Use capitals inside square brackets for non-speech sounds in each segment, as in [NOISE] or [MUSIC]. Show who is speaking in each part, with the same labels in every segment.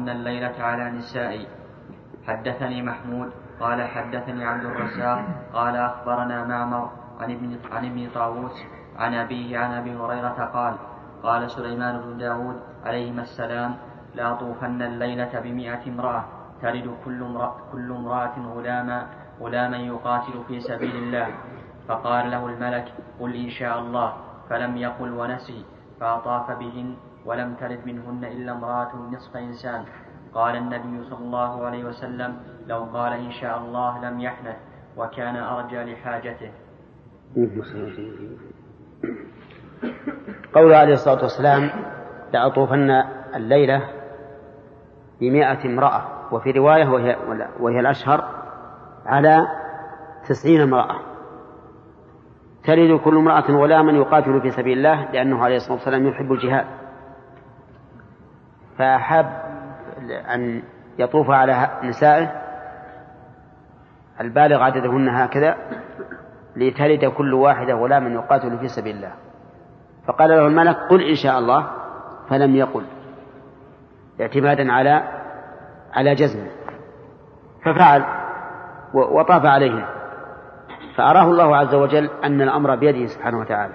Speaker 1: لأطوفن الليلة على نسائي. حدثني محمود قال حدثني عبد الرزاق قال أخبرنا معمر عن ابن عن ابن طاووس عن أبيه عن أبي هريرة قال قال سليمان بن داود عليهما السلام لأطوفن الليلة بمئة امرأة تلد كل امرأة, كل امرأة غلاما غلاما يقاتل في سبيل الله. فقال له الملك قل إن شاء الله فلم يقل ونسي فأطاف بهن ولم تلد منهن إلا امرأة نصف إنسان. قال النبي صلى الله عليه وسلم لو قال إن شاء الله لم يحنث وكان أرجى لحاجته.
Speaker 2: قوله عليه الصلاة والسلام لأطوفن الليلة بمائة امرأة وفي رواية وهي, وهي الأشهر على تسعين امرأة. تلد كل امرأة غلاما يقاتل في سبيل الله لأنه عليه الصلاة والسلام يحب الجهاد. فأحب أن يطوف على نسائه البالغ عددهن هكذا لتلد كل واحدة غلاما يقاتل في سبيل الله. فقال له الملك قل إن شاء الله فلم يقل اعتمادا على على جزمه. ففعل وطاف عليهم فأراه الله عز وجل أن الأمر بيده سبحانه وتعالى.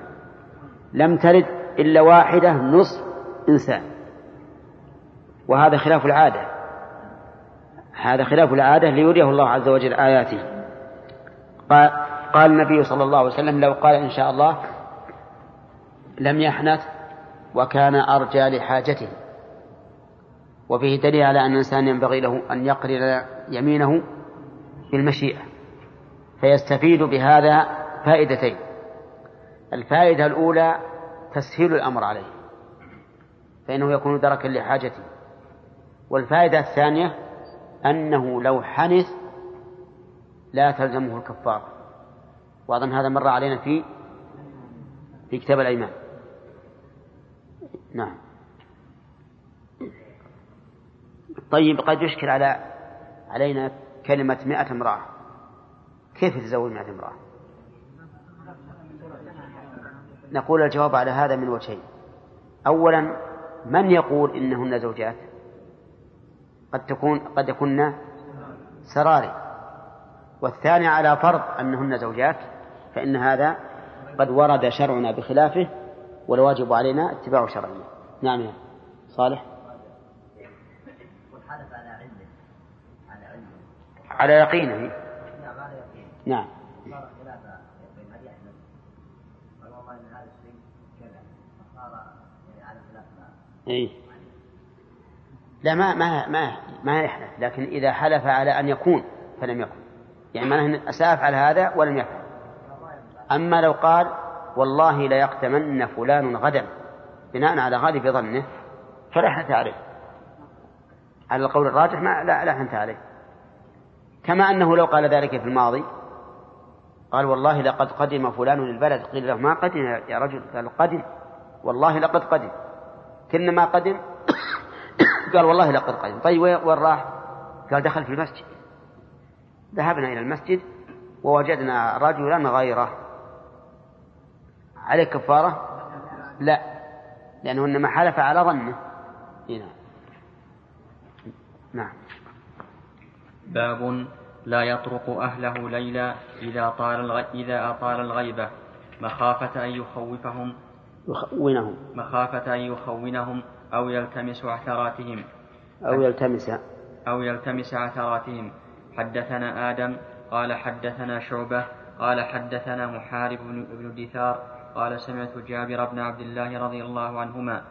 Speaker 2: لم ترد إلا واحدة نصف إنسان. وهذا خلاف العادة. هذا خلاف العادة ليريه الله عز وجل آياته. قال, قال النبي صلى الله عليه وسلم لو قال إن شاء الله لم يحنث وكان أرجى لحاجته. وفيه دليل على أن الإنسان ينبغي له أن يقرن يمينه بالمشيئة فيستفيد بهذا فائدتين. الفائدة الأولى تسهيل الأمر عليه فإنه يكون دركا لحاجته. والفائدة الثانية أنه لو حنث لا تلزمه الكفارة وأظن هذا مر علينا في في كتاب الأيمان. نعم. طيب قد يشكل على علينا كلمة مئة امرأة. كيف تزوج مئة امرأة؟ نقول الجواب على هذا من وجهين. أولا من يقول إنهن زوجات؟ قد تكون قد يكون سراري. والثاني على فرض أنهن زوجات فإن هذا قد ورد شرعنا بخلافه والواجب علينا اتباع شرعنا نعم يا صالح. على يقينه نعم. إيه؟ لا ما ما ما ما يحلف لكن إذا حلف على أن يكون فلم يكن. يعني معناه سأفعل هذا ولم يفعل أما لو قال والله ليقتمن فلان غدا بناء على غالب ظنه فلا حنث عليه. على القول الراجح ما لا لا حنث عليه. كما أنه لو قال ذلك في الماضي قال والله لقد قدم فلان للبلد قيل له ما قدم يا رجل؟ قال قدم. والله لقد قدم. كل ما قدم قال والله لقد قدم طيب وين راح؟ قال دخل في المسجد. ذهبنا إلى المسجد ووجدنا رجلا غيره. عليه كفارة؟ لا لأنه إنما حلف على ظنه. هنا. نعم.
Speaker 1: باب لا يطرق أهله ليلا إذا طال. إذا أطال الغيبة. مخافة أن يخوفهم.
Speaker 2: يخونهم
Speaker 1: مخافة أن يخونهم. أو يلتمس عثراتهم.
Speaker 2: أو يلتمس.
Speaker 1: أو يلتمس عثراتهم. حدثنا آدم قال حدثنا شعبة قال حدثنا محارب بن دثار قال سمعت جابر بن عبد الله رضي الله عنهما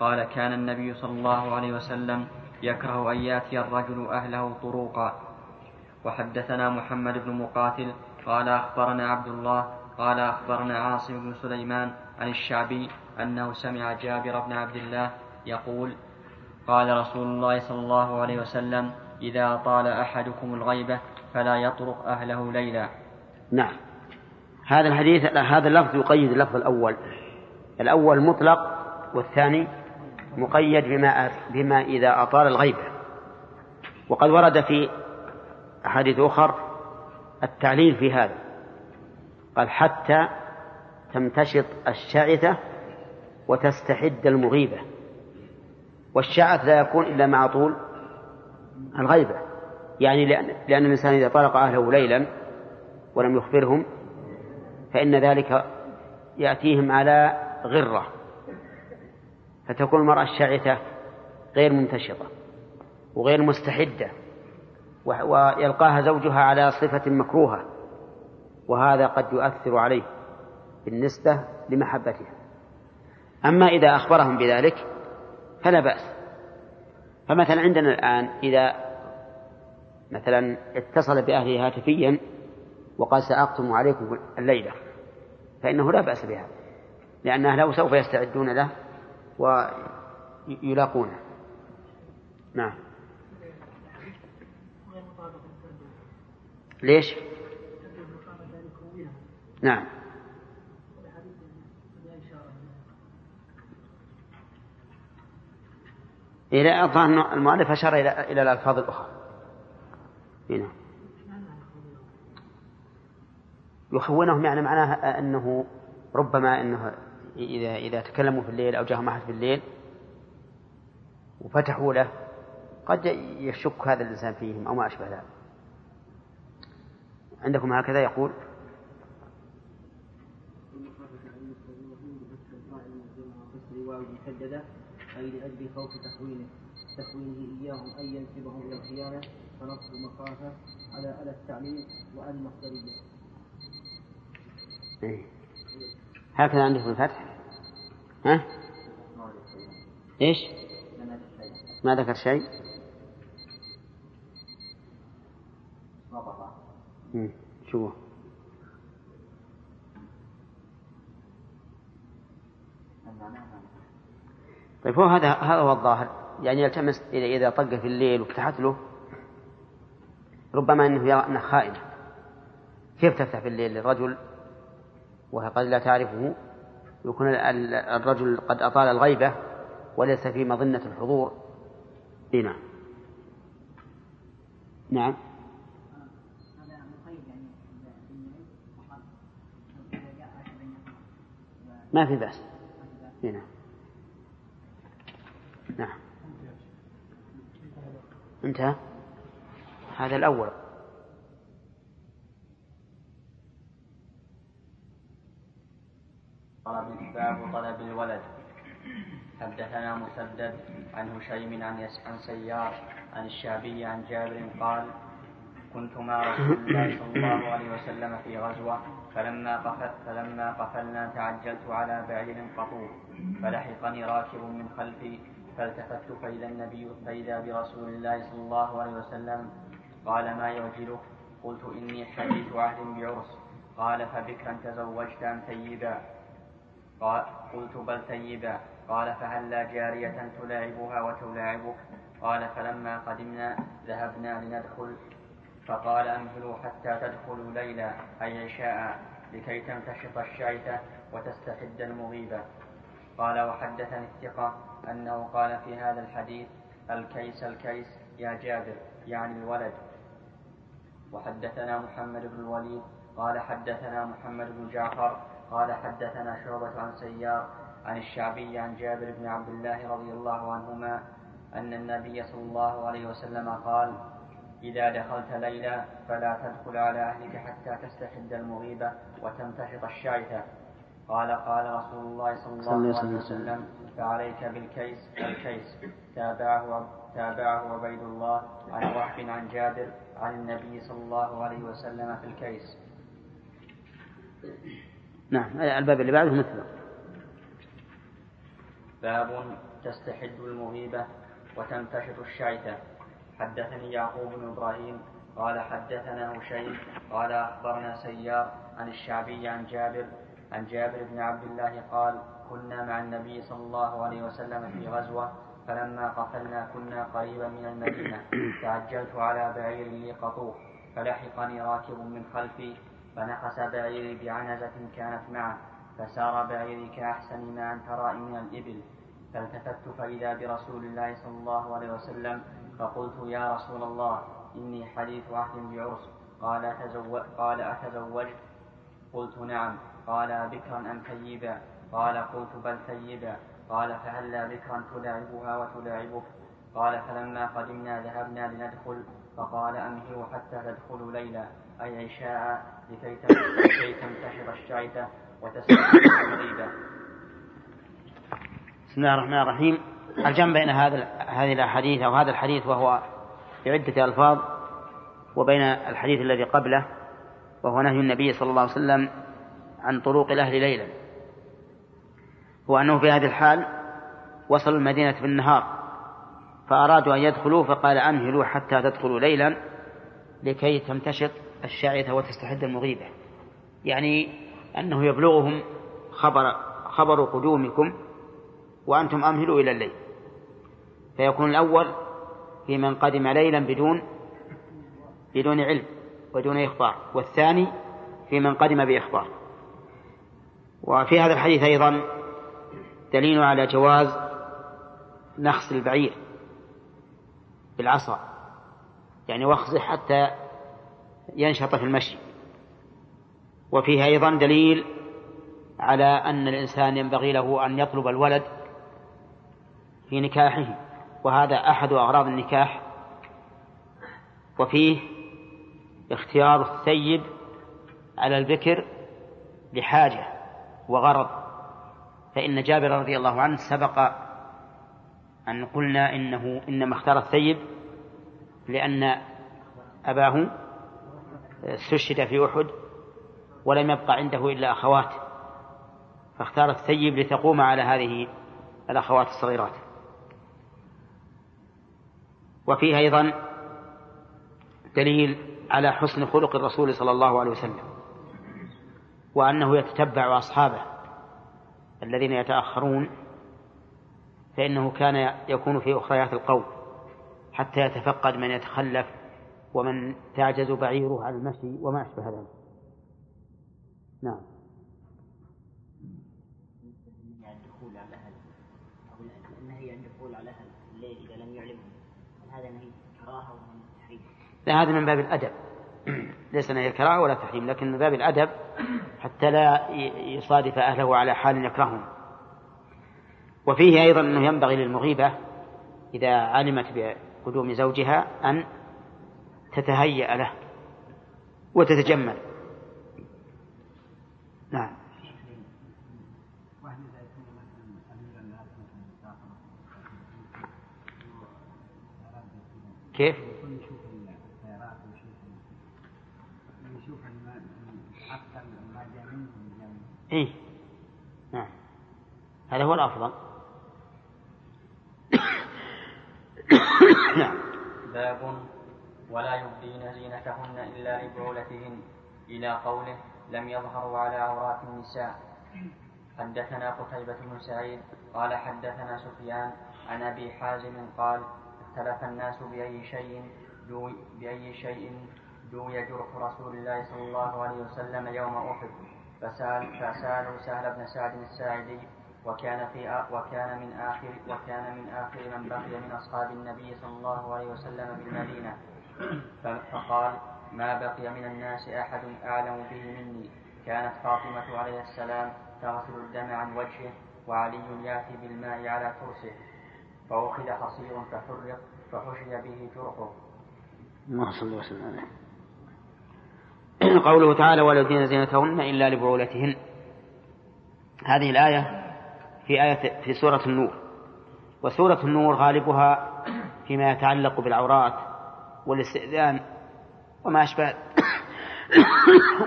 Speaker 1: قال كان النبي صلى الله عليه وسلم يكره أن يأتي الرجل أهله طروقا وحدثنا محمد بن مقاتل قال أخبرنا عبد الله قال أخبرنا عاصم بن سليمان عن الشعبي أنه سمع جابر بن عبد الله يقول قال رسول الله صلى الله عليه وسلم إذا طال أحدكم الغيبة فلا يطرق أهله ليلا.
Speaker 2: نعم. هذا الحديث هذا اللفظ يقيد اللفظ الأول. الأول مطلق والثاني مقيد بما بما إذا أطال الغيبة. وقد ورد في أحاديث أخر التعليل في هذا. قال حتى تمتشط الشعثة وتستحد المغيبة. والشعث لا يكون إلا مع طول الغيبة. يعني لأن, الإنسان إذا طلق أهله ليلا ولم يخبرهم فإن ذلك يأتيهم على غرة. فتكون المرأة الشاعثة غير منتشطة وغير مستحدة ويلقاها زوجها على صفة مكروهة وهذا قد يؤثر عليه بالنسبة لمحبتها. أما إذا أخبرهم بذلك فلا بأس. فمثلا عندنا الآن إذا مثلا اتصل بأهله هاتفيا وقال سأقتم عليكم الليلة فإنه لا بأس بها لأن أهله سوف يستعدون له ويلاقونه. نعم. ليش؟ نعم. إلى الظاهر المؤلف أشار إلى إلى الألفاظ الأخرى. هنا. يخونهم يعني معناه أنه ربما أنه إذا إذا تكلموا في الليل أو جاءهم أحد في الليل وفتحوا له قد يشك هذا الإنسان فيهم أو ما أشبه ذلك. عندكم هكذا يقول؟ أي لأجل خوف تخوينه تخوينه إياهم أن ينسبهم إلى الخيانة فنصب مخافة على ألا التعليم وأن مصدرية إيه. هكذا عندكم الفتح ها؟ إيش؟ ما ذكر شيء؟ شو طيب هو هذا هذا هو الظاهر. يعني يلتمس إذا إذا طق في الليل وفتحت له ربما أنه يرى أنه خائن. كيف تفتح في الليل؟ للرجل وهي قد لا تعرفه. يكون الرجل قد أطال الغيبة وليس في مظنة الحضور. هنا نعم. ما في بأس. هنا نعم. انتهى. هذا الأول.
Speaker 1: باب طلب الولد حدثنا مسدد عن هشيم عن عن سيار عن الشعبي عن جابر قال كنت مع رسول الله صلى الله عليه وسلم في غزوة فلما قفل فلما قفلنا تعجلت على بعير قطوف فلحقني راكب من خلفي فالتفت فإذا النبي فإذا برسول الله صلى الله عليه وسلم قال ما يعجلك؟ قلت إني حديث عهد بعرس. قال فبكرا تزوجت أم ثيبا قال قلت بل ثيبا قال فهلا جارية تلاعبها وتلاعبك؟ قال فلما قدمنا ذهبنا لندخل. فقال أمهلوا حتى تدخلوا ليلا أي عشاء لكي تمتشط الشعثة وتستحد المغيبة. قال وحدثني الثقة. أنه قال في هذا الحديث الكيس الكيس يا جابر يعني الولد. وحدثنا محمد بن الوليد قال حدثنا محمد بن جعفر قال حدثنا شعبة عن سيار عن الشعبي عن جابر بن عبد الله رضي الله عنهما أن النبي صلى الله عليه وسلم قال إذا دخلت ليلا فلا تدخل على أهلك حتى تستحد المغيبة وتمتشط الشعثة. قال قال رسول الله صلى الله عليه وسلم. فعليك بالكيس الكيس تابعه تابعه عبيد الله عن وهب عن جابر عن النبي صلى الله عليه وسلم في الكيس.
Speaker 2: نعم الباب اللي بعده مثله
Speaker 1: باب تستحد المغيبة وتنتشط الشعثة. حدثني يعقوب بن إبراهيم قال حدثنا هشيم قال أخبرنا سيار عن الشعبي عن جابر عن جابر بن عبد الله قال كنا مع النبي صلى الله عليه وسلم في غزوة فلما قفلنا كنا قريبا من المدينة. [COUGHS] تعجلت على بعير لي قطوف فلحقني راكب من خلفي فنقص بعيري بعنزة كانت معه فسار بعيري كأحسن ما أن ترى من الإبل. فالتفت فإذا برسول الله صلى الله عليه وسلم فقلت يا رسول الله إني حديث عهد بعرس. قال أتزوج قال أتزوجت؟ قلت نعم. قال بكرا أم ثيبا قال قلت بل ثيبا قال فهلا بكرا تلاعبها وتلاعبك قال فلما قدمنا ذهبنا لندخل. فقال أمهلوا حتى تدخلوا ليلا. أي عشاء لكي تنتشر الشعثة وتستحق المغيبة.
Speaker 2: بسم الله الرحمن الرحيم. الجمع بين هذا هذه الأحاديث أو هذا الحديث وهو بعدة ألفاظ وبين الحديث الذي قبله وهو نهي النبي صلى الله عليه وسلم عن طرق الأهل ليلا. هو أنه في هذه الحال وصلوا المدينة في النهار فأرادوا أن يدخلوا فقال أمهلوا حتى تدخلوا ليلا لكي تمتشط الشاعثة وتستحد المغيبة. يعني أنه يبلغهم خبر خبر قدومكم وأنتم أمهلوا إلى الليل. فيكون الأول في من قدم ليلا بدون بدون علم ودون إخبار والثاني في من قدم بإخبار. وفي هذا الحديث أيضا دليل على جواز نخس البعير بالعصا يعني وخزه حتى ينشط في المشي. وفيه أيضا دليل على أن الإنسان ينبغي له أن يطلب الولد في نكاحه وهذا أحد أغراض النكاح. وفيه اختيار الثيب على البكر لحاجة وغرض. فإن جابر رضي الله عنه سبق أن قلنا إنه إنما اختار الثيب لأن أباه استشهد في أحد ولم يبقى عنده إلا أخوات فاختار الثيب لتقوم على هذه الأخوات الصغيرات. وفيه أيضا دليل على حسن خلق الرسول صلى الله عليه وسلم وأنه يتتبع أصحابه. الذين يتأخرون فإنه كان يكون في أخريات القوم حتى يتفقد من يتخلف ومن تعجز بعيره عن المشي وما أشبه ذلك نعم
Speaker 3: الدخول على الأهل أو النهي عن الدخول على الأهل الليل إذا لم يعلمهم هذا نهي كراهة ولا تحريم؟
Speaker 2: لا هذا من باب الأدب [CLEARS THROAT] ليس نهي الكراهة ولا تحريم لكن من باب الأدب حتى لا يصادف أهله على حال يكرههم. وفيه أيضا أنه ينبغي للمغيبة إذا علمت بقدوم زوجها أن تتهيأ له وتتجمل. نعم. كيف؟ إيه. نعم. هذا هو الأفضل.
Speaker 1: نعم. باب ولا يبدين زينتهن إلا لبعولتهن. إلى قوله لم يظهروا على عورات النساء. حدثنا قتيبة بن سعيد قال حدثنا سفيان عن أبي حازم قال اختلف الناس بأي شيء دو بأي شيء دوي جرح رسول الله صلى الله عليه وسلم يوم أحد. فسأل فسألوا سهل بن سعد الساعدي وكان في وكان من آخر وكان من آخر من بقي من أصحاب النبي صلى الله عليه وسلم بالمدينة فقال ما بقي من الناس أحد أعلم به مني كانت فاطمة عليه السلام تغسل الدم عن وجهه وعلي يأتي بالماء على كرسه فأخذ حصير فحرق فحشي به جرحه.
Speaker 2: اللهم صل وسلم عليه. [CLEARS THROAT] قوله تعالى والذين زينتهن إلا لبعولتهن. هذه الآية في آية في سورة النور. وسورة النور غالبها فيما يتعلق بالعورات والاستئذان وما أشبه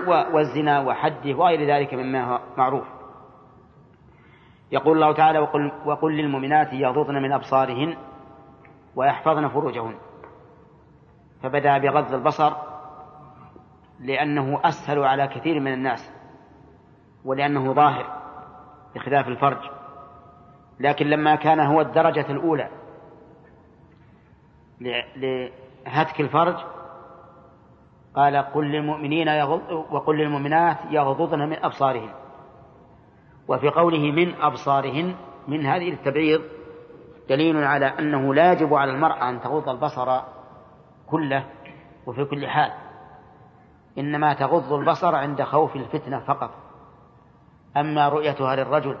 Speaker 2: [CLEARS THROAT] والزنا وحده وغير ذلك مما هو معروف. يقول الله تعالى وقل, وقل للمؤمنات يغضضن من أبصارهن ويحفظن فروجهن. فبدأ بغض البصر لأنه أسهل على كثير من الناس ولأنه ظاهر بخلاف الفرج. لكن لما كان هو الدرجة الأولى لهتك الفرج قال قل للمؤمنين وقل للمؤمنات يغضضن من أبصارهن. وفي قوله من أبصارهن من هذه التبعيض دليل على أنه لا يجب على المرأة أن تغض البصر كله وفي كل حال. إنما تغض البصر عند خوف الفتنة فقط. أما رؤيتها للرجل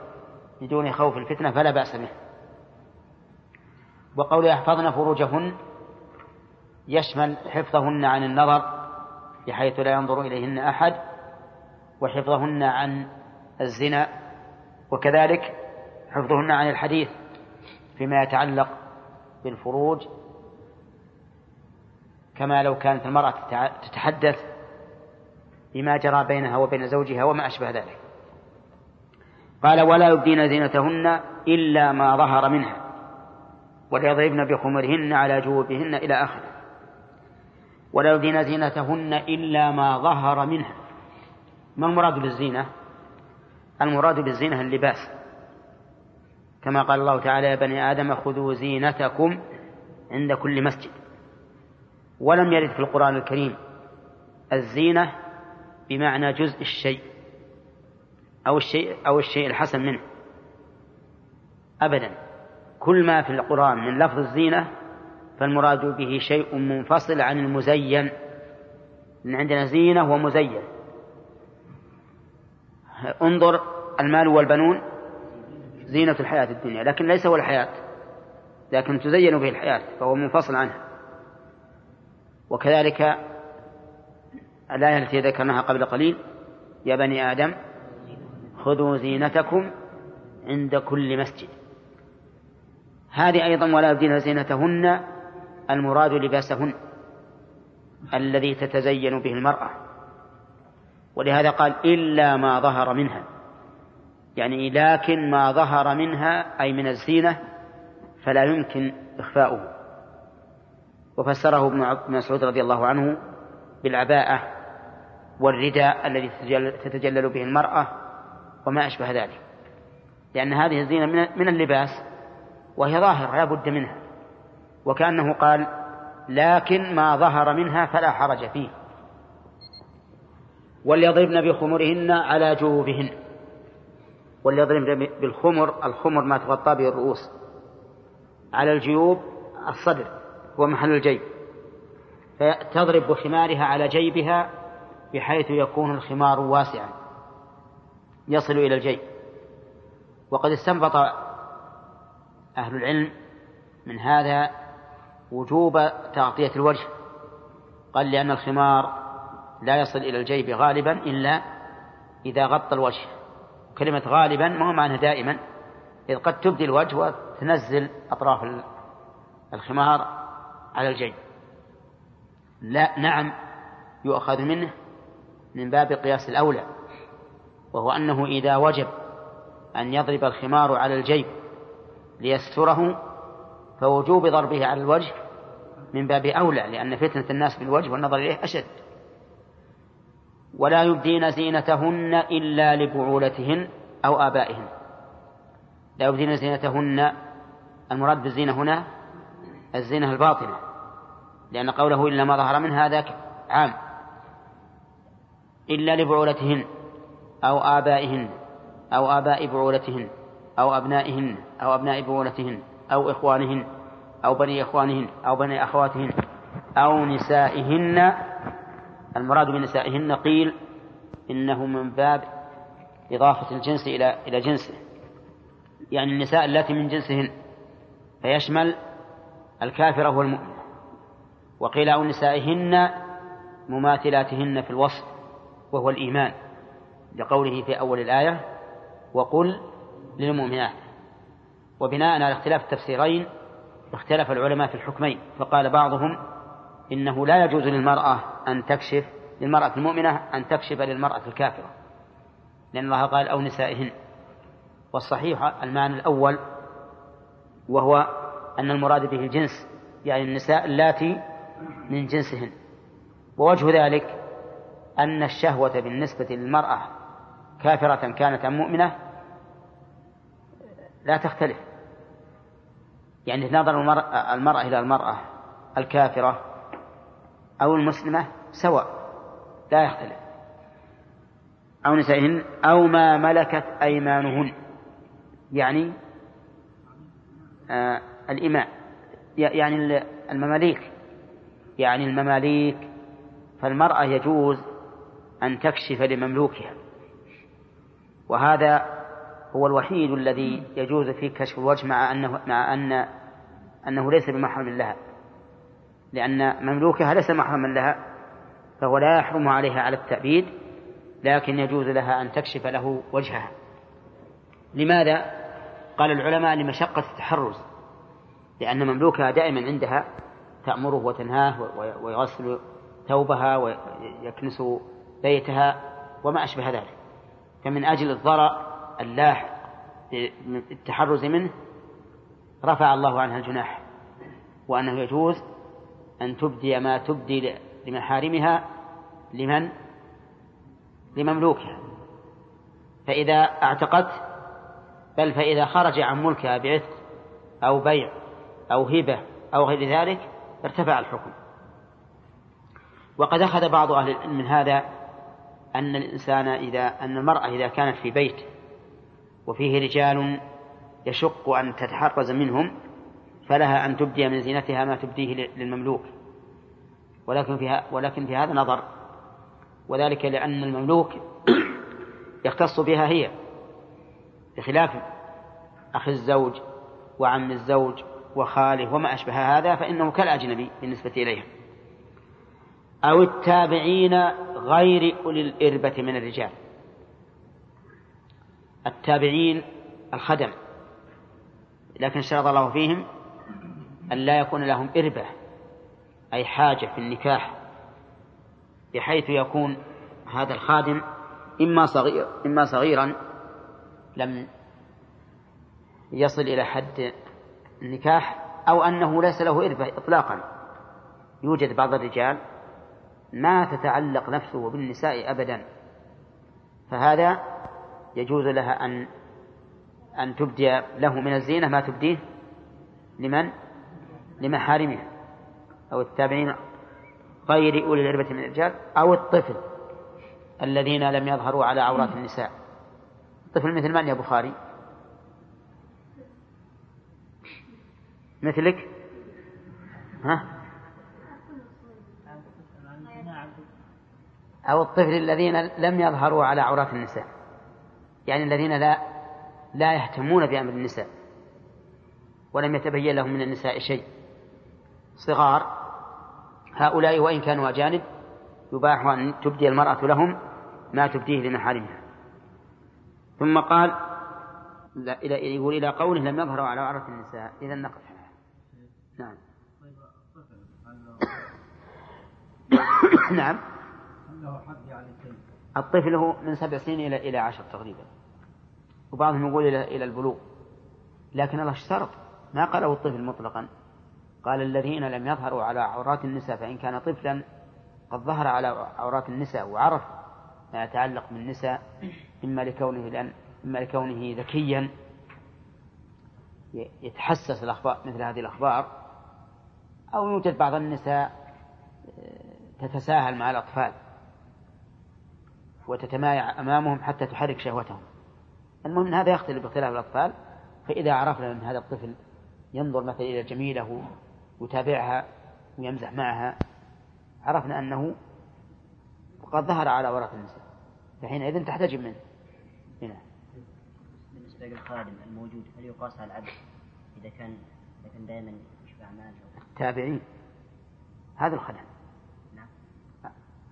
Speaker 2: بدون خوف الفتنة فلا بأس به. وقول يحفظن فروجهن يشمل حفظهن عن النظر بحيث لا ينظر إليهن أحد وحفظهن عن الزنا وكذلك حفظهن عن الحديث فيما يتعلق بالفروج. كما لو كانت المرأة تتحدث بما جرى بينها وبين زوجها وما أشبه ذلك. قال ولا يبدين زينتهن إلا ما ظهر منها وليضربن بخمرهن على جوبهن إلى آخره. ولا يبدين زينتهن إلا ما ظهر منها. ما المراد بالزينة؟ المراد بالزينة اللباس. كما قال الله تعالى يا بني آدم خذوا زينتكم عند كل مسجد. ولم يرد في القرآن الكريم الزينة بمعنى جزء الشيء أو الشيء أو الشيء الحسن منه. أبدا. كل ما في القرآن من لفظ الزينة فالمراد به شيء منفصل عن المزين. إن عندنا زينة ومزين انظر المال والبنون. زينة الحياة الدنيا لكن ليس هو الحياة. لكن تزين به الحياة فهو منفصل عنها. وكذلك الآية التي ذكرناها قبل قليل. يا بني آدم خذوا زينتكم عند كل مسجد. هذه أيضا ولا يبدين زينتهن المراد لباسهن الذي تتزين به المرأة. ولهذا قال إلا ما ظهر منها. يعني لكن ما ظهر منها أي من الزينة فلا يمكن إخفاؤه. وفسره ابن مسعود رضي الله عنه بالعباءة. والرداء الذي تتجلل به المرأة وما أشبه ذلك. لأن هذه الزينة من اللباس وهي ظاهرة لا بد منها. وكأنه قال لكن ما ظهر منها فلا حرج فيه. وليضربن بخمرهن على جوبهن وليضربن بالخمر الخمر ما تغطى به الرؤوس. على الجيوب الصدر هو محل الجيب. فتضرب بخمارها على جيبها بحيث يكون الخمار واسعا يصل إلى الجيب. وقد استنبط أهل العلم من هذا وجوب تغطية الوجه. قال لأن الخمار لا يصل إلى الجيب غالبا إلا إذا غطى الوجه. كلمة غالبا ما هو معنى دائما؟ إذ قد تبدي الوجه وتنزل أطراف الخمار على الجيب. لا نعم يؤخذ منه من باب قياس الأولى وهو أنه إذا وجب أن يضرب الخمار على الجيب ليستره فوجوب ضربه على الوجه من باب أولى لأن فتنة الناس بالوجه والنظر إليه أشد. ولا يبدين زينتهن إلا لبعولتهن أو آبائهن. لا يبدين زينتهن المراد بالزينة هنا الزينة الباطنة لأن قوله إلا ما ظهر منها ذاك عام. إلا لبعولتهن أو آبائهن أو آباء بعولتهن أو أبنائهن أو أبناء بعولتهن أو إخوانهن أو بني إخوانهن أو بني أخواتهن أو نسائهن. المراد بنسائهن قيل إنه من باب إضافة الجنس إلى إلى جنسه. يعني النساء اللاتي من جنسهن فيشمل الكافرة والمؤمنة وقيل أو نسائهن مماثلاتهن في الوصف. وهو الإيمان لقوله في أول الآية وقل للمؤمنات. وبناء على اختلاف التفسيرين اختلف العلماء في الحكمين فقال بعضهم إنه لا يجوز للمرأة أن تكشف للمرأة المؤمنة أن تكشف للمرأة الكافرة لأن الله قال أو نسائهن. والصحيح المعنى الأول وهو أن المراد به الجنس يعني النساء اللاتي من جنسهن. ووجه ذلك أن الشهوة بالنسبة للمرأة كافرة كانت أم مؤمنة لا تختلف. يعني نظر المرأة, إلى المرأة الكافرة أو المسلمة سواء لا يختلف. أو نسائهن أو ما ملكت أيمانهن. يعني آه الإماء يعني المماليك. يعني المماليك. فالمرأة يجوز أن تكشف لمملوكها. وهذا هو الوحيد الذي يجوز فيه كشف الوجه مع أنه مع أن أنه ليس بمحرم لها. لأن مملوكها ليس محرما لها فهو لا يحرم عليها على التأبيد لكن يجوز لها أن تكشف له وجهها. لماذا؟ قال العلماء لمشقة التحرز لأن مملوكها دائما عندها تأمره وتنهاه ويغسل ثوبها ويكنس بيتها وما أشبه ذلك. فمن أجل الضرر اللاحق التحرز منه رفع الله عنها الجناح وأنه يجوز أن تبدي ما تبدي لمحارمها لمن؟ لمملوكها. فإذا اعتقت بل فإذا خرج عن ملكها بعتق أو بيع أو هبة أو غير ذلك ارتفع الحكم. وقد أخذ بعض أهل من هذا أن الإنسان إذا أن المرأة إذا كانت في بيت وفيه رجال يشق أن تتحرز منهم فلها أن تبدي من زينتها ما تبديه للمملوك. ولكن فيها ولكن في هذا نظر. وذلك لأن المملوك يختص بها هي. بخلاف أخي الزوج وعم الزوج وخاله وما أشبه هذا فإنه كالأجنبي بالنسبة إليها أو التابعين غير أولي الإربة من الرجال. التابعين الخدم. لكن اشترط الله فيهم أن لا يكون لهم إربة أي حاجة في النكاح بحيث يكون هذا الخادم إما صغير إما صغيرا لم يصل إلى حد النكاح أو أنه ليس له إربة إطلاقا. يوجد بعض الرجال ما تتعلق نفسه بالنساء أبدا. فهذا يجوز لها أن أن تبدي له من الزينة ما تبديه لمن؟ لمحارمها أو التابعين غير أولي الإربة من الرجال أو الطفل الذين لم يظهروا على عورات النساء. طفل مثل من يا بخاري؟ مثلك؟ ها؟ أو الطفل الذين لم يظهروا على عورات النساء. يعني الذين لا لا يهتمون بأمر النساء. ولم يتبين لهم من النساء شيء. صغار هؤلاء وإن كانوا أجانب يباح أن تبدي المرأة لهم ما تبديه لمحارمها. ثم قال لا إلى يقول إلى قوله لم يظهروا على عورة النساء. إذا نقف. نعم. [COUGHS] نعم. الطفل هو من سبع سنين إلى إلى عشر تقريبا. وبعضهم يقول إلى إلى البلوغ. لكن الله اشترط. ما قاله الطفل مطلقا. قال الذين لم يظهروا على عورات النساء فإن كان طفلا قد ظهر على عورات النساء وعرف ما يتعلق بالنساء إما لكونه لأن إما لكونه ذكيا. يتحسس الأخبار مثل هذه الأخبار. أو يوجد بعض النساء آه، تتساهل مع الأطفال. وتتمايع أمامهم حتى تحرك شهوتهم. المهم أن هذا يختلف باختلاف الأطفال فإذا عرفنا أن هذا الطفل ينظر مثلا إلى جميلة ويتابعها ويمزح معها عرفنا أنه قد ظهر على عورات النساء فحينئذ تحتجب منه. هنا.
Speaker 3: بالنسبة للخادم الموجود هل يقاس على العبد إذا كان إذا كان دائما يشبع ماله
Speaker 2: التابعين هذا الخدم
Speaker 3: نعم.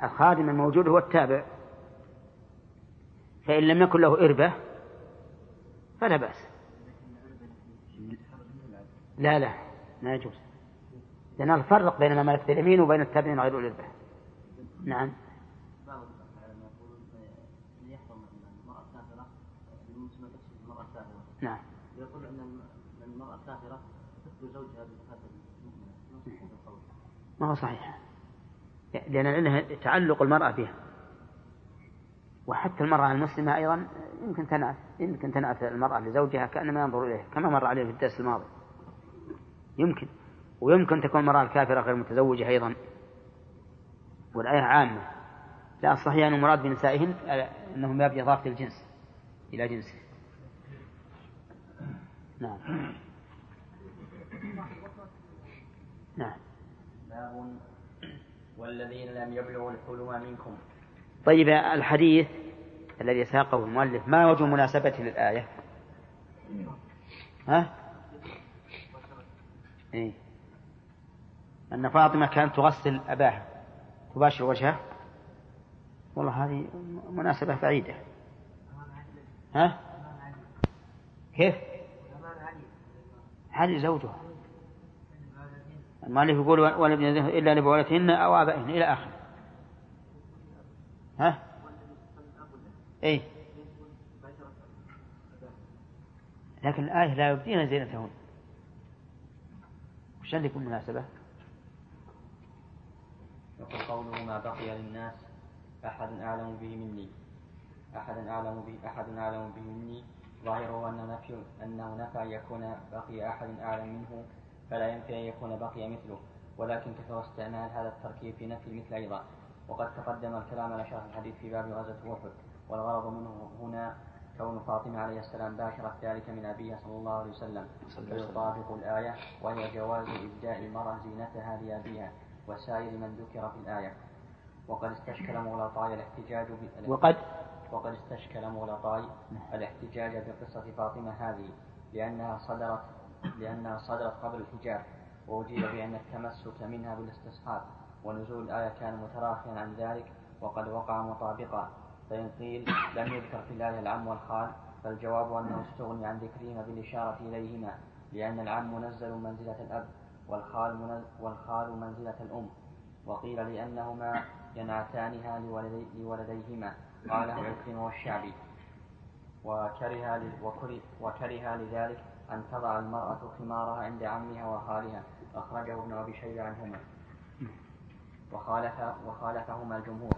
Speaker 2: الخادم الموجود هو التابع. فإن لم يكن له إربة فلا بأس. لا لا ما يجوز. لأن الفرق بين مملكة اليمين وبين التابعين غير الإربة نعم. نعم.
Speaker 3: يقول أن المرأة الكافرة تقتل زوجها
Speaker 2: ما هو صحيح. عندها تعلق المرأة بها. وحتى المرأة المسلمة أيضا يمكن تنعت يمكن تنعت المرأة لزوجها كأنما ينظر إليه كما مر عليه في الدرس الماضي. يمكن. ويمكن تكون المرأة الكافرة غير متزوجة أيضا. والآية عامة. لا الصحيح أن المراد بنسائهن أنهم باب إضافة الجنس إلى جنسه. نعم. نعم.
Speaker 1: باب والذين لم يبلغوا الحلم منكم.
Speaker 2: طيب الحديث الذي ساقه المؤلف ما وجه مناسبته للآية؟ ها؟ إيه أن فاطمة كانت تغسل أباها تباشر وجهه والله هذه مناسبة بعيدة ها؟ كيف؟ علي زوجها المؤلف يقول ولم يزه إلا لبعولتهن أو آبائهن إلى آخره ها؟ إيه. لكن الآية لا يبدين زينتهن. وش عندك مناسبة؟
Speaker 1: يقول قوله ما بقي للناس أحد أعلم به مني. أحد أعلم به أحد أعلم به مني. ظاهره أن نفي أنه نفى يكون بقي أحد أعلم منه فلا ينفي أن يكون بقي مثله. ولكن كثر استعمال هذا التركيب في نفي المثل أيضا؟ وقد تقدم الكلام على شرح الحديث في باب غزوة أحد. والغرض منه هنا كون فاطمة عليه السلام باشرت ذلك من أبيها صلى الله عليه وسلم. فيطابق الآية وهي جواز إبداء المرأة زينتها لأبيها وسائر من ذكر في الآية. وقد استشكل مغلطاي الاحتجاج
Speaker 2: وقد؟
Speaker 1: وقد استشكل مغلطاي الاحتجاج بقصة فاطمة هذه لأنها صدرت لأنها صدرت قبل الحجاب وأجيب بأن التمسك منها بالاستصحاب ونزول الآية كان متراخيا عن ذلك وقد وقع مطابقا. فإن قيل لم يذكر في الآية العم والخال فالجواب أنه استغني عن ذكرهما بالإشارة إليهما لأن العم منزل منزلة الأب والخال والخال منزلة الأم. وقيل لأنهما ينعتانها لولدي لولديهما. قاله عكرمة والشعبي. وكره وكره لذلك أن تضع المرأة خمارها عند عمها وخالها. أخرجه ابن أبي شيبة عنهما. وخالف وخالفهما الجمهور.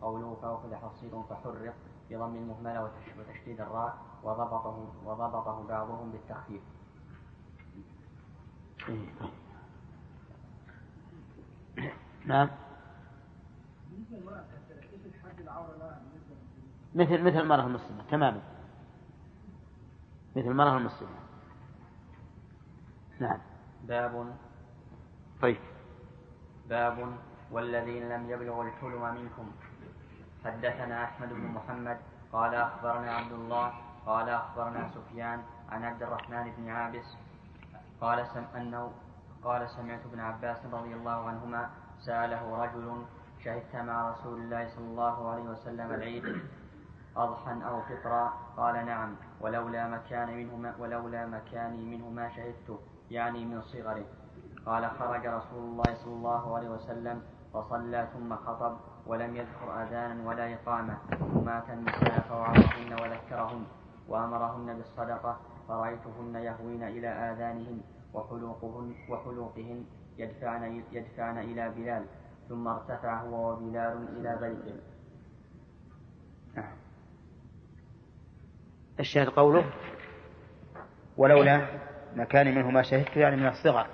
Speaker 1: قوله فأخذ حصير فحرق بضم المهملة وتشديد الراء وضبطه وضبطه بعضهم بالتخفيف.
Speaker 2: نعم. مثل مثل المرأة المسلمة تماما. مثل المرأة المسلمة. نعم.
Speaker 1: باب
Speaker 2: طيب.
Speaker 1: باب والذين لم يبلغوا الحلم منكم حدثنا أحمد بن محمد قال أخبرنا عبد الله قال أخبرنا سفيان عن عبد الرحمن بن عابس قال سم أنه قال سمعت ابن عباس رضي الله عنهما سأله رجل شهدت مع رسول الله صلى الله عليه وسلم العيد أضحى أو فطرا؟ قال نعم ولولا مكان منهما ولولا مكاني منه ما شهدته يعني من صغره قال خرج رسول الله صلى الله عليه وسلم فصلى ثم خطب ولم يذكر أذانا ولا إقامة مات النساء فوعظهن وذكرهن وأمرهن بالصدقة فرأيتهن يهوين إلى آذانهن وحلوقهن وحلوقهن يدفعن يدفعن إلى بلال ثم ارتفع هو وبلال إلى بيته.
Speaker 2: نعم. الشاهد قوله ولولا ما كان منه ما شهدت يعني من الصغر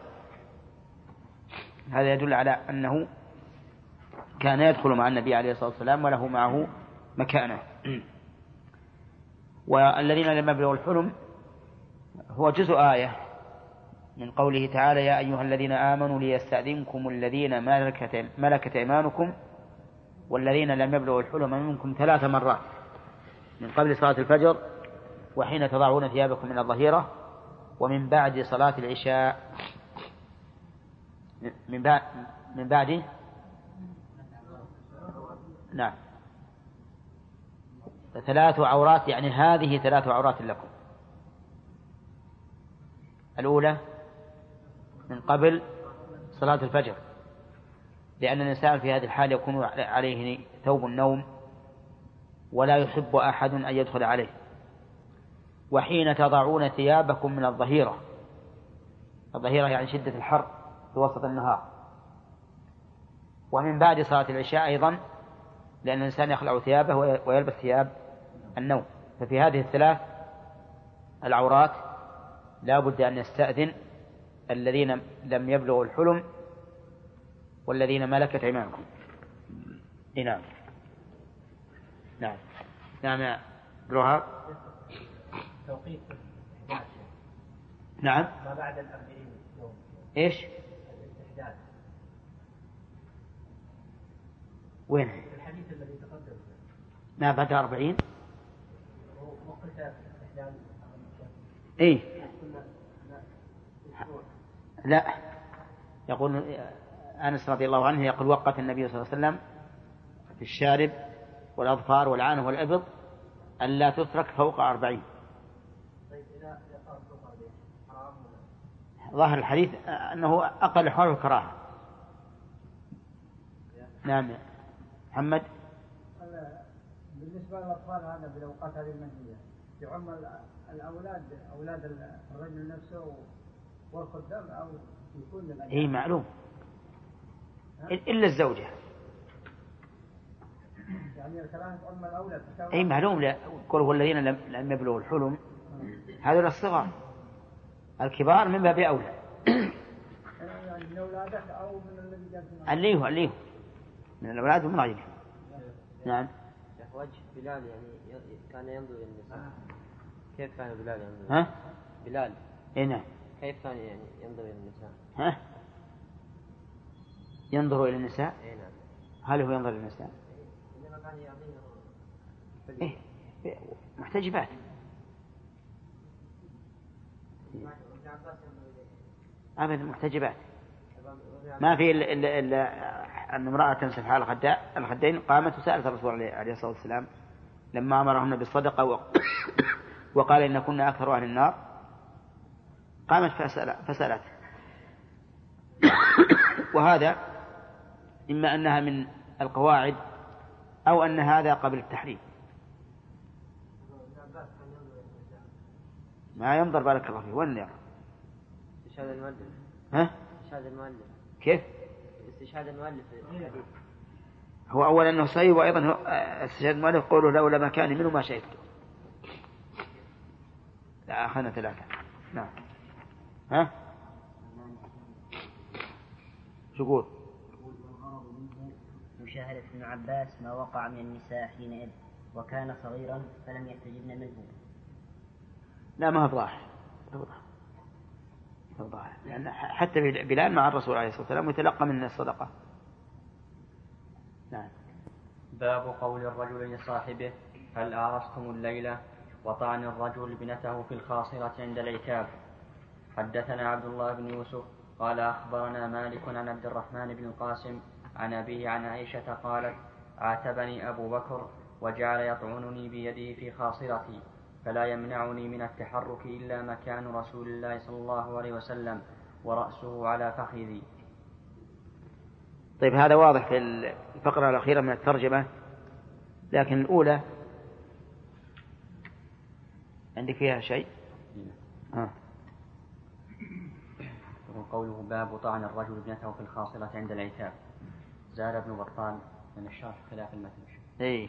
Speaker 2: هذا يدل على أنه كان يدخل مع النبي عليه الصلاة والسلام وله معه مكانة. [CLEARS THROAT] والذين لم يبلغوا الحلم هو جزء آية من قوله تعالى يا أيها الذين آمنوا ليستأذنكم الذين ملكت, ملكت أيمانكم والذين لم يبلغوا الحلم منكم ثلاث مرات. من قبل صلاة الفجر وحين تضعون ثيابكم من الظهيرة ومن بعد صلاة العشاء. من بعد من بعد نعم. ثلاث عورات يعني هذه ثلاث عورات لكم. الأولى من قبل صلاة الفجر لأن الإنسان في هذه الحال يكون عليه ثوب النوم ولا يحب أحد أن يدخل عليه. وحين تضعون ثيابكم من الظهيرة الظهيرة يعني شدة الحر في وسط النهار. ومن بعد صلاة العشاء أيضا لأن الإنسان يخلع ثيابه ويلبس ثياب النوم. ففي هذه الثلاث العورات لا بد أن يستأذن الذين لم يبلغوا الحلم والذين ملكت أيمانكم. نعم. نعم. نعم يا بروهاب. توقيت نعم. ما بعد الأربعين يوم. إيش؟ الاستحداث وين؟ ما بعد أربعين؟ وقت إيه. لا. يقول أنس رضي الله عنه يقول وقف النبي صلى الله عليه وسلم في الشارب والأظفار والعانة والإبط ألا تترك فوق أربعين. ظاهر الحديث أنه أقل حول الكراهة. نعم. محمد؟
Speaker 4: بالنسبة للأطفال هذا في الأوقات هذه المنهية. يعم الأولاد أولاد الرجل نفسه والخدام أو يكون
Speaker 2: إي معلوم. إلا الزوجة.
Speaker 4: يعني الكراهة تعم الأولاد
Speaker 2: أي معلوم. لا قل والذين لم لم يبلغوا الحلم. هذول الصغار. الكبار من باب أولى
Speaker 4: يعني من أولادك أو من الذي
Speaker 2: هو هو. من الأولاد ومن غيرهم. نعم.
Speaker 5: وجه بلال يعني كان ينظر إلى النساء كيف كان بلال ينظر؟
Speaker 2: ها؟
Speaker 5: بلال
Speaker 2: اي نعم
Speaker 5: كيف كان يعني ينظر إلى النساء؟
Speaker 2: ها؟ ينظر إلى النساء؟
Speaker 5: اي نعم
Speaker 2: هل هو ينظر إلى النساء؟
Speaker 5: إنما كان يعطيه
Speaker 2: إيه محتجبات أبدا محتجبات ما في إلا إلا إلا أن امرأة تمسح على الخداء الخدين قامت وسألت الرسول عليه الصلاة والسلام لما أمرهن بالصدقة. وقال إن كنا أكثر أهل النار قامت فسأل فسألت وهذا إما أنها من القواعد أو أن هذا قبل التحريم ما ينظر بارك الله فيه وين يرى
Speaker 5: المؤلف
Speaker 2: ها؟
Speaker 5: المؤلف
Speaker 2: كيف؟
Speaker 5: استشهاد المؤلف. الحديث
Speaker 2: هو أولا أنه صحيح وأيضا هو استشهاد المؤلف قوله لولا ما كان منه ما شهدت. لا أخذنا ثلاثة. نعم. ها؟ شو يقول؟
Speaker 3: مشاهدة ابن عباس ما وقع من النساء حينئذ وكان صغيرا فلم يحتجبن منه.
Speaker 2: لا ما هو بضاحك بضاحك لأن حتى بلال مع الرسول عليه الصلاة والسلام يتلقى من الصدقة. نعم.
Speaker 1: باب قول الرجل لصاحبه هل آرستم الليلة؟ وطعن الرجل ابنته في الخاصرة عند العتاب. حدثنا عبد الله بن يوسف قال أخبرنا مالك عن عبد الرحمن بن القاسم عن أبيه عن عائشة قالت عاتبني أبو بكر وجعل يطعنني بيده في خاصرتي. فلا يمنعني من التحرك إلا مكان رسول الله صلى الله عليه وسلم ورأسه على فخذي.
Speaker 2: طيب هذا واضح في الفقرة الأخيرة من الترجمة لكن الأولى عندك فيها شيء؟
Speaker 1: آه. قوله باب طعن الرجل ابنته في الخاصرة عند العتاب. زاد ابن بطال من الشرح خلاف المتن.
Speaker 2: اي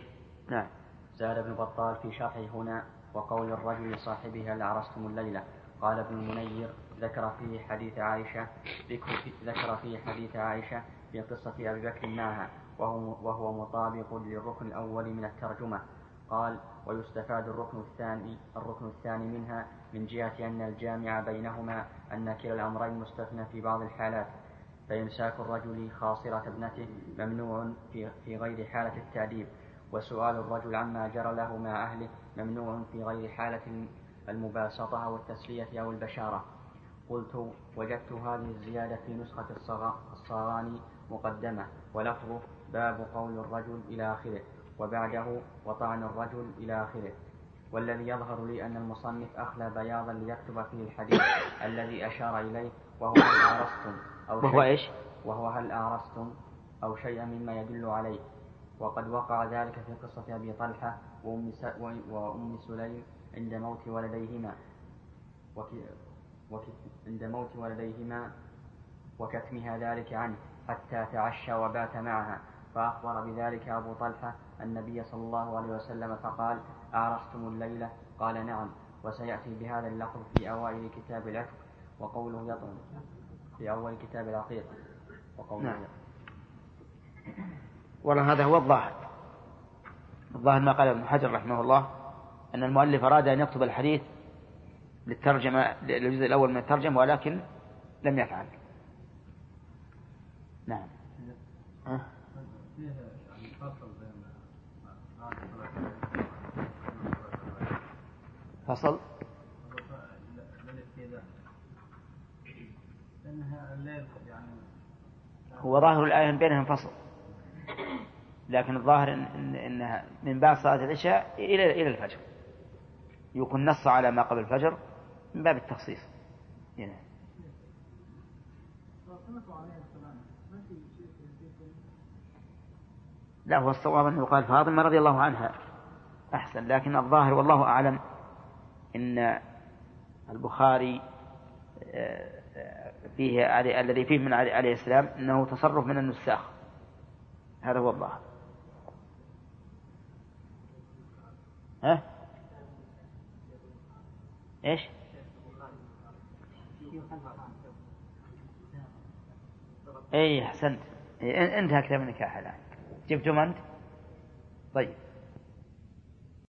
Speaker 2: نعم.
Speaker 1: زاد ابن بطال في شرحه هنا وقول الرجل لصاحبه هل عرستم الليلة. قال ابن المنير ذكر فيه حديث عائشة ذكر فيه حديث عائشة في قصة أبي بكر معها وهو, وهو مطابق للركن الأول من الترجمة. قال ويستفاد الركن الثاني الركن الثاني منها من جهة أن الجامع بينهما أن كلا الأمرين مستثنى في بعض الحالات. فإمساك الرجل خاصرة ابنته ممنوع في, في غير حالة التأديب. وسؤال الرجل عما جرى له مع أهله ممنوع في غير حالة المباسطة أو التسلية أو البشارة. قلت وجدت هذه الزيادة في نسخة الصغاني مقدمة. ولفظه باب قول الرجل إلى آخره وبعده وطعن الرجل إلى آخره. والذي يظهر لي أن المصنف أخلى بياضا ليكتب فيه الحديث [COUGHS] الذي أشار إليه وهو هل آرستم أو
Speaker 2: وهو إيش؟
Speaker 1: وهو هل آرستم أو شيئا مما يدل عليه. وقد وقع ذلك في قصة أبي طلحة وأم, وأم سليم عند موت ولديهما عند موت ولديهما وكتمها ذلك عنه حتى تعشى وبات معها. فأخبر بذلك أبو طلحة النبي صلى الله عليه وسلم فقال أعرستم الليلة؟ قال نعم. وسيأتي بهذا اللفظ في أوائل كتاب العتق وقوله يطعم في أول كتاب العقيق وقوله نعم.
Speaker 2: والله هذا هو الظاهر. الظاهر ما قال ابن حجر رحمه الله أن المؤلف أراد أن يكتب الحديث للترجمة للجزء الأول من الترجمة ولكن لم يفعل. نعم. أه؟ فصل.
Speaker 4: لأنها
Speaker 2: هو ظاهر الآية بينهم فصل. لكن الظاهر إن إن إنها من بعد صلاة العشاء إلى إلى الفجر. يكون نص على ما قبل الفجر من باب التخصيص. هنا. لا هو الصواب أنه قال فاطمة رضي الله عنها أحسن لكن الظاهر والله أعلم إن البخاري آه، آه، فيه علي الذي فيه من علي عليه السلام أنه تصرف من النساخ. هذا هو الظاهر. ها؟ إيش؟ اي أحسنت إيه انتهى كتاب النكاح الآن جبتم أنت؟ طيب